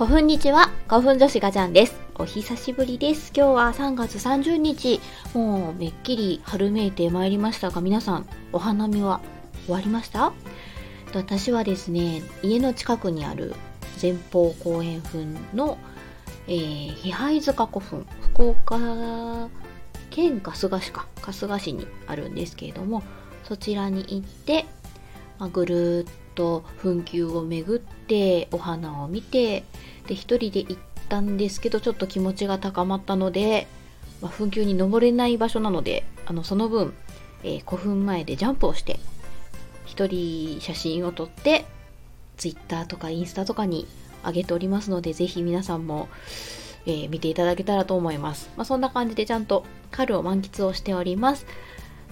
こふんにちは、花粉女子ガチャンです。お久しぶりです。今日は3月30日、もうめっきり春めいてまいりましたが、皆さん、お花見は終わりました？私はですね、家の近くにある前方後円墳の、えー、比配塚古墳、福岡県春日市か、春日市にあるんですけれども、そちらに行って、まあ、ぐるーっと墳丘を巡ってお花を見てで一人で行ったんですけどちょっと気持ちが高まったので、まあ、墳丘に登れない場所なのであのその分、えー、古墳前でジャンプをして一人写真を撮って Twitter とかインスタとかに上げておりますのでぜひ皆さんも、えー、見ていただけたらと思います、まあ、そんな感じでちゃんと春を満喫をしております。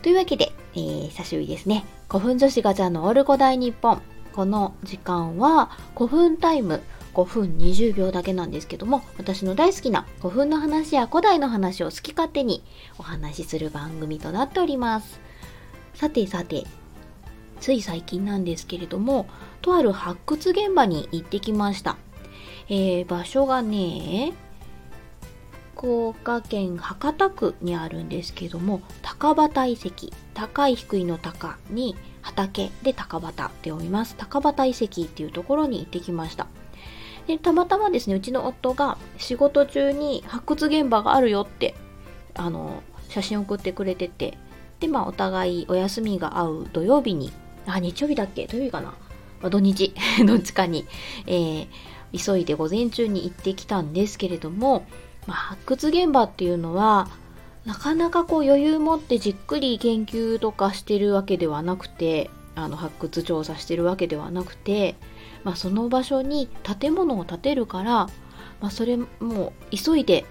というわけで、えー、久しぶりですね。古墳女子ガチャのオル古代日本。この時間は古墳タイム5分20秒だけなんですけども私の大好きな古墳の話や古代の話を好き勝手にお話しする番組となっております。さてさてつい最近なんですけれどもとある発掘現場に行ってきました、えー、場所がね福岡県博多区にあるんですけども高畑遺跡高い低いの高に畑で高畑って読みます。高畑遺跡っていうところに行ってきました。でたまたまですねうちの夫が仕事中に発掘現場があるよってあの写真送ってくれててでまあお互いお休みが合う土曜日にあ日曜日だっけ？土曜日かな、まあ、土日 どっちかに、えー、急いで午前中に行ってきたんですけれども、まあ、発掘現場っていうのはなかなかこう余裕持ってじっくり研究とかしてるわけではなくてあの発掘調査してるわけではなくて、まあ、その場所に建物を建てるから、まあ、それも急いで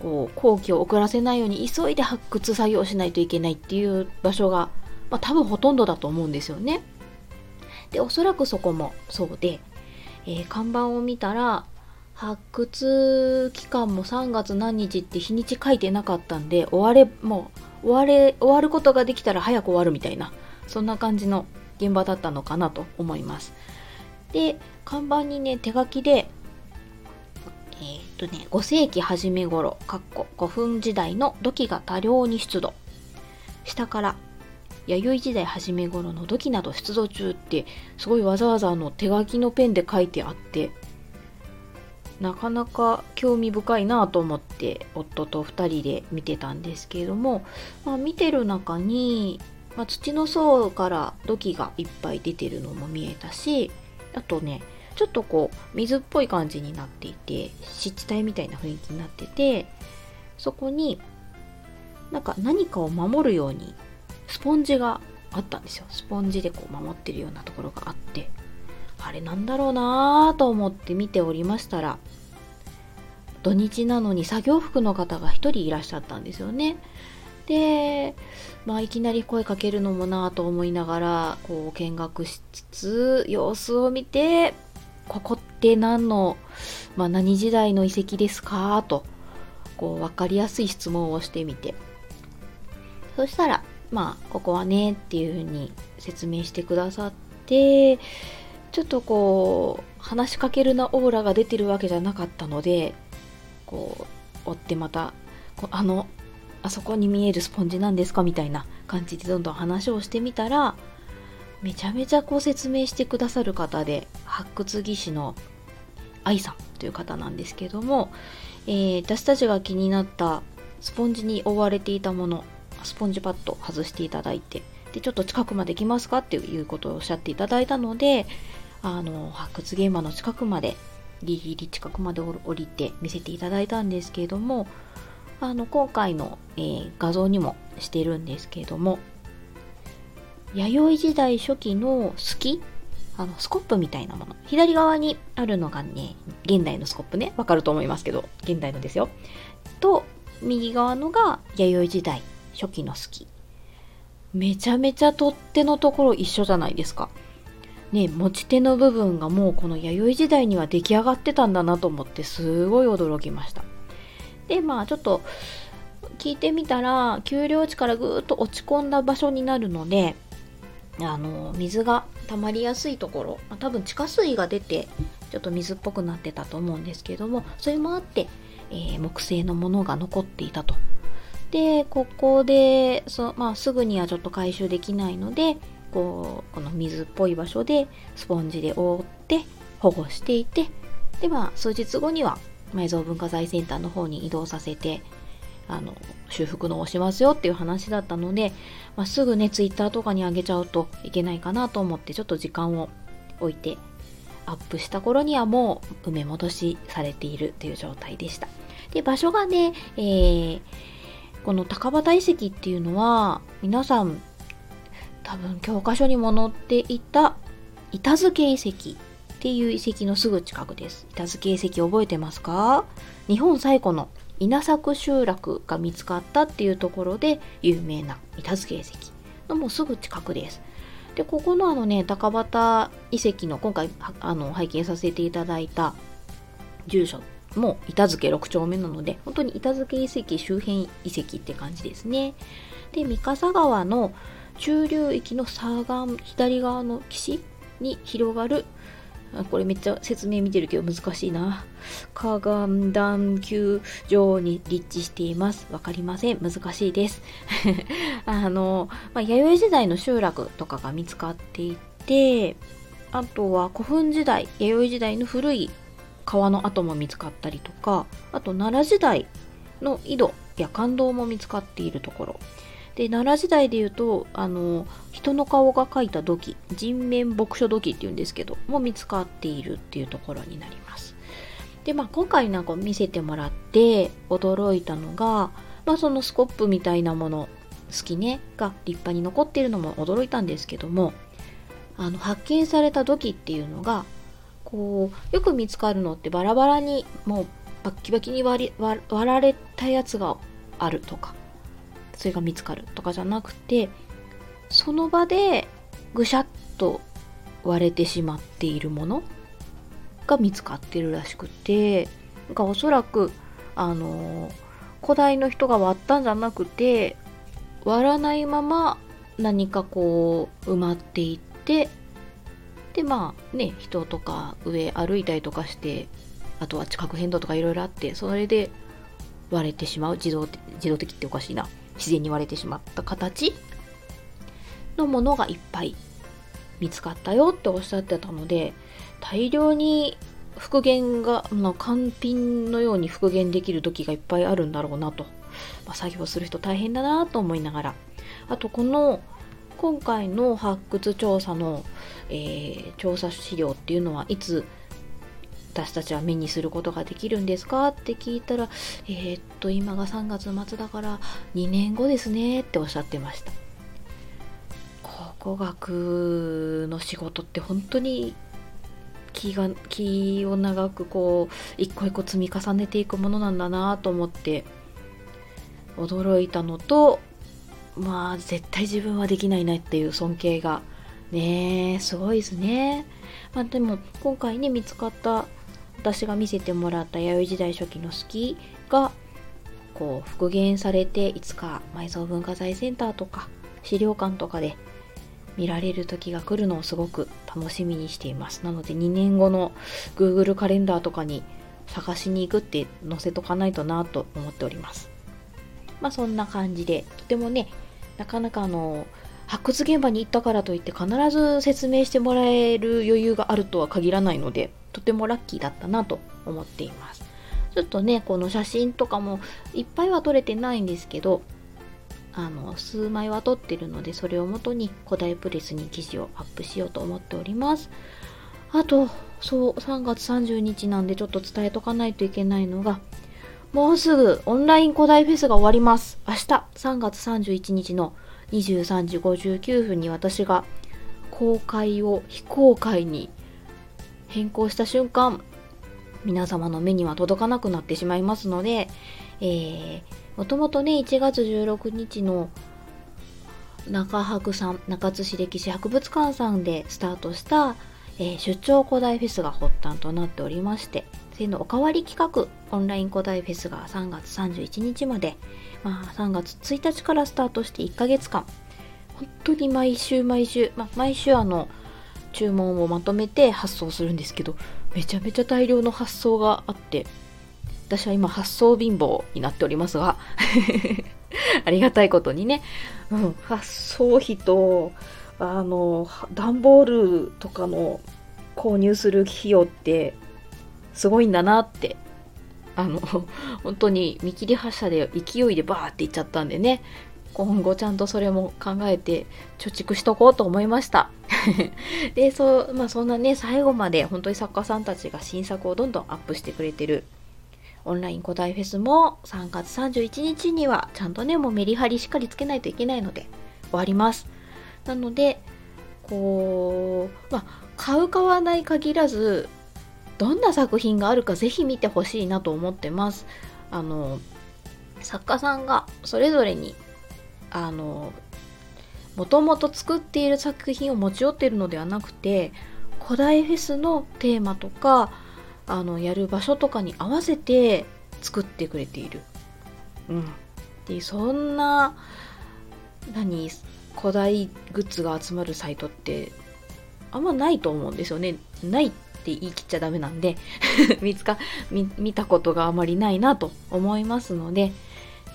こう工期を遅らせないように急いで発掘作業しないといけないっていう場所が、まあ、多分ほとんどだと思うんですよね。でおそらくそこもそうで、えー、看板を見たら発掘期間も3月何日って日にち書いてなかったんで終われもう終われ終わることができたら早く終わるみたいなそんな感じの現場だったのかなと思います。で看板にね手書きでえー、っとね5世紀初め頃かっこ古墳時代の土器が多量に出土。下から弥生時代初め頃の土器など出土中ってすごいわざわざあの手書きのペンで書いてあってなかなか興味深いなと思って夫と2人で見てたんですけれども、まあ、見てる中に、まあ、土の層から土器がいっぱい出てるのも見えたしあとねちょっとこう水っぽい感じになっていて湿地帯みたいな雰囲気になっててそこになんか何かを守るようにスポンジがあったんですよ。スポンジでこう守ってるようなところがあって。あれなんだろうなぁと思って見ておりましたら土日なのに作業服の方が1人いらっしゃったんですよね。で、まあ、いきなり声かけるのもなぁと思いながらこう見学しつつ様子を見てここって何の、まあ、何時代の遺跡ですかとこう分かりやすい質問をしてみてそしたらまあここはねっていうふうに説明してくださってちょっとこう話しかけるなオーラが出てるわけじゃなかったのでこう追ってまたあのあそこに見えるスポンジなんですかみたいな感じでどんどん話をしてみたらめちゃめちゃこう説明してくださる方で発掘技師の愛さんという方なんですけども、えー、私たちが気になったスポンジに覆われていたものスポンジパッド外していただいてでちょっと近くまで来ますかっていうことをおっしゃっていただいたのであの発掘現場の近くまでギリギリ近くまで降りて見せていただいたんですけれどもあの今回の、えー、画像にもしてるんですけれども弥生時代初期のスキあのスコップみたいなもの左側にあるのがね現代のスコップねわかると思いますけど現代のですよ。と右側のが弥生時代初期のスキ。めちゃめちゃ取っ手のところ一緒じゃないですか。ね、持ち手の部分がもうこの弥生時代には出来上がってたんだなと思ってすごい驚きました。でまあちょっと聞いてみたら丘陵地からぐーっと落ち込んだ場所になるのであの水が溜まりやすいところ、ま、多分地下水が出てちょっと水っぽくなってたと思うんですけどもそれもあって、えー、木製のものが残っていたと。でここでそ、まあ、すぐにはちょっと回収できないのでこうこの水っぽい場所でスポンジで覆って保護していてでまあ数日後には埋蔵文化財センターの方に移動させてあの修復のをしますよっていう話だったので、まあ、すぐねツイッターとかに上げちゃうといけないかなと思ってちょっと時間を置いてアップした頃にはもう埋め戻しされているという状態でした。で場所がね、えー、この高畑遺跡っていうのは皆さん多分教科書にも載っていた板付遺跡っていう遺跡のすぐ近くです。板付遺跡覚えてますか？日本最古の稲作集落が見つかったっていうところで有名な板付遺跡。のもうすぐ近くです。でここのあのね高畑遺跡の今回あの拝見させていただいた住所も板付6丁目なので本当に板付遺跡周辺遺跡って感じですね。で三笠川の中流域の左岸左側の岸に広がるこれめっちゃ説明見てるけど難しいな。河岸段丘上に立地しています。わかりません。難しいです。あの、まあ、弥生時代の集落とかが見つかっていて、あとは古墳時代、弥生時代の古い川の跡も見つかったりとか、あと奈良時代の井戸や感動も見つかっているところ。で奈良時代でいうとあの人の顔が描いた土器人面牧書土器っていうんですけども見つかっているっていうところになります。でまあ今回なんか見せてもらって驚いたのが、まあ、そのスコップみたいなもの好きねが立派に残っているのも驚いたんですけどもあの発見された土器っていうのがこうよく見つかるのってバラバラにもうバッキバキに割割られたやつがあるとかそれが見つかるとかじゃなくてその場でぐしゃっと割れてしまっているものが見つかってるらしくてがおそらくあの古代の人が割ったんじゃなくて割らないまま何かこう埋まっていってでまあね人とか上歩いたりとかしてあとは地殻変動とかいろいろあってそれで割れてしまう。自動自動的っておかしいな。自然に割れてしまった形のものがいっぱい見つかったよっておっしゃってたので大量に復元が、ま、完品のように復元できる時がいっぱいあるんだろうなと、まあ、作業する人大変だなと思いながら。あとこの今回の発掘調査の、えー、調査資料っていうのはいつ私たちは目にすることができるんですか？って聞いたら、えー、っと、今が3月末だから2年後ですねっておっしゃってました。考古学の仕事って本当に気が気を長くこう一個一個積み重ねていくものなんだなと思って驚いたのとまあ絶対自分はできないなっていう尊敬がねすごいですね。まあ、でも今回ね見つかった私が見せてもらった弥生時代初期のスキーがこう復元されていつか埋蔵文化財センターとか資料館とかで見られる時が来るのをすごく楽しみにしています。なので2年後の Google カレンダーとかに探しに行くって載せとかないとなと思っております。まあそんな感じでとてもねなかなかあの発掘現場に行ったからといって必ず説明してもらえる余裕があるとは限らないのでとてもラッキーだったなと思っています。ちょっとね、この写真とかもいっぱいは撮れてないんですけど、あの、数枚は撮ってるので、それをもとに古代プレスに記事をアップしようと思っております。あと、そう、3月30日なんでちょっと伝えとかないといけないのが、もうすぐオンライン古代フェスが終わります。明日、3月31日の23時59分に私が公開を非公開に変更した瞬間皆様の目には届かなくなってしまいますので、えー、もともとね1月16日の中博さん中津市歴史博物館さんでスタートした、えー、出張古代フェスが発端となっておりましてそれのおかわり企画オンライン古代フェスが3月31日まで、まあ、3月1日からスタートして1ヶ月間本当に毎週毎週、まあ、毎週あの注文をまとめて発送するんですけどめちゃめちゃ大量の発想があって私は今発想貧乏になっておりますが ありがたいことにね、うん、発送費とあの段ボールとかの購入する費用ってすごいんだなってあの本当に見切り発車で勢いでバーっていっちゃったんでね今後ちゃんとそれも考えて貯蓄しとこうと思いました。でそうまあそんなね最後まで本当に作家さんたちが新作をどんどんアップしてくれてる。オンライン古代フェスも3月31日にはちゃんとねもうメリハリしっかりつけないといけないので終わります。なのでこうまあ買う買わない限らずどんな作品があるかぜひ見てほしいなと思ってます。あの作家さんがそれぞれにあのもともと作っている作品を持ち寄っているのではなくて古代フェスのテーマとかあのやる場所とかに合わせて作ってくれている。うん、でそんな何古代グッズが集まるサイトってあんまないと思うんですよね。ないって言い切っちゃダメなんで 見つか見たことがあまりないなと思いますので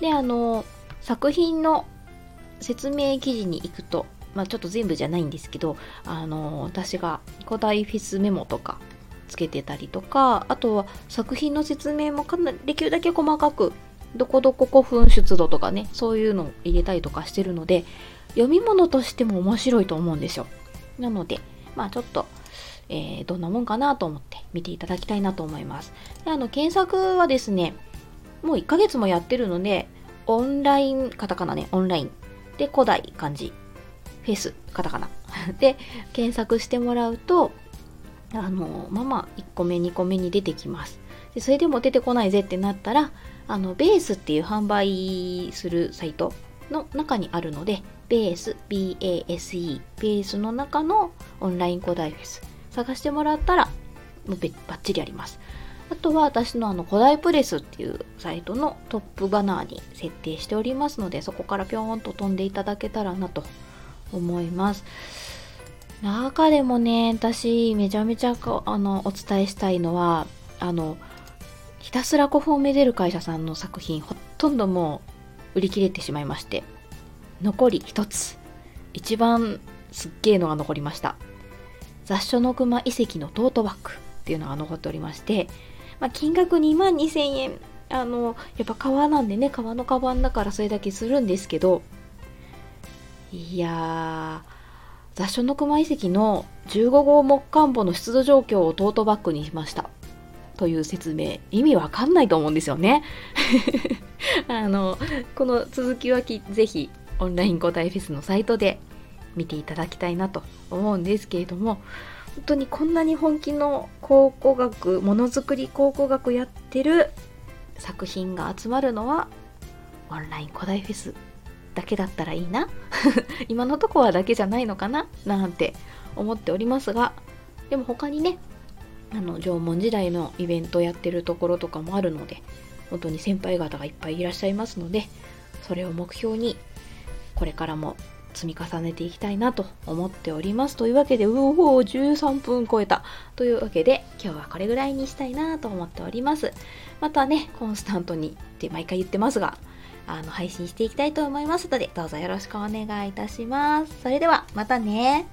であの作品の説明記事に行くと、まあ、ちょっと全部じゃないんですけど、あの私が古代フェスメモとかつけてたりとか、あとは作品の説明もかなりできるだけ細かく、どこどこ古墳出土とかね、そういうのを入れたりとかしてるので、読み物としても面白いと思うんですよ。なので、まあちょっと、えー、どんなもんかなと思って見ていただきたいなと思います。であの検索はですね、もう1ヶ月もやってるので、オンライン、カタカナね、オンラインで、古代漢字、フェス、カタカナ で検索してもらうと、あの、まあまあ、1個目、2個目に出てきます。でそれでも出てこないぜってなったら、あの、ベースっていう販売するサイトの中にあるので、ベース、BASE、ベースの中のオンライン古代フェス探してもらったら、もうバッチリあります。あとは私のあの古代プレスっていうサイトのトップバナーに設定しておりますのでそこからぴょーんと飛んでいただけたらなと思います。中でもね私めちゃめちゃあのお伝えしたいのはあのひたすら古墳をめでる会社さんの作品ほとんどもう売り切れてしまいまして残り1つ一番すっげえのが残りました。雑所の熊遺跡のトートバッグっていうのが残っておりましてまあ、金額2万2000円。あのやっぱ革なんでね革のカバンだからそれだけするんですけど。いやー雑所の熊遺跡の15号木管墓の出土状況をトートバッグにしました。という説明。意味わかんないと思うんですよね。あのこの続きはきぜひオンライン古代フェスのサイトで見ていただきたいなと思うんですけれども。本当にこんなに本気の考古学ものづくり考古学やってる作品が集まるのはオンライン古代フェスだけだったらいいな。今のとこはだけじゃないのかななんて思っておりますがでも他にねあの縄文時代のイベントやってるところとかもあるので本当に先輩方がいっぱいいらっしゃいますのでそれを目標にこれからも積み重ねていきたいなと思っております。というわけで、うおお、13分超えた。というわけで、今日はこれぐらいにしたいなと思っております。またね、コンスタントにって毎回言ってますが、あの、配信していきたいと思いますので、どうぞよろしくお願いいたします。それでは、またね。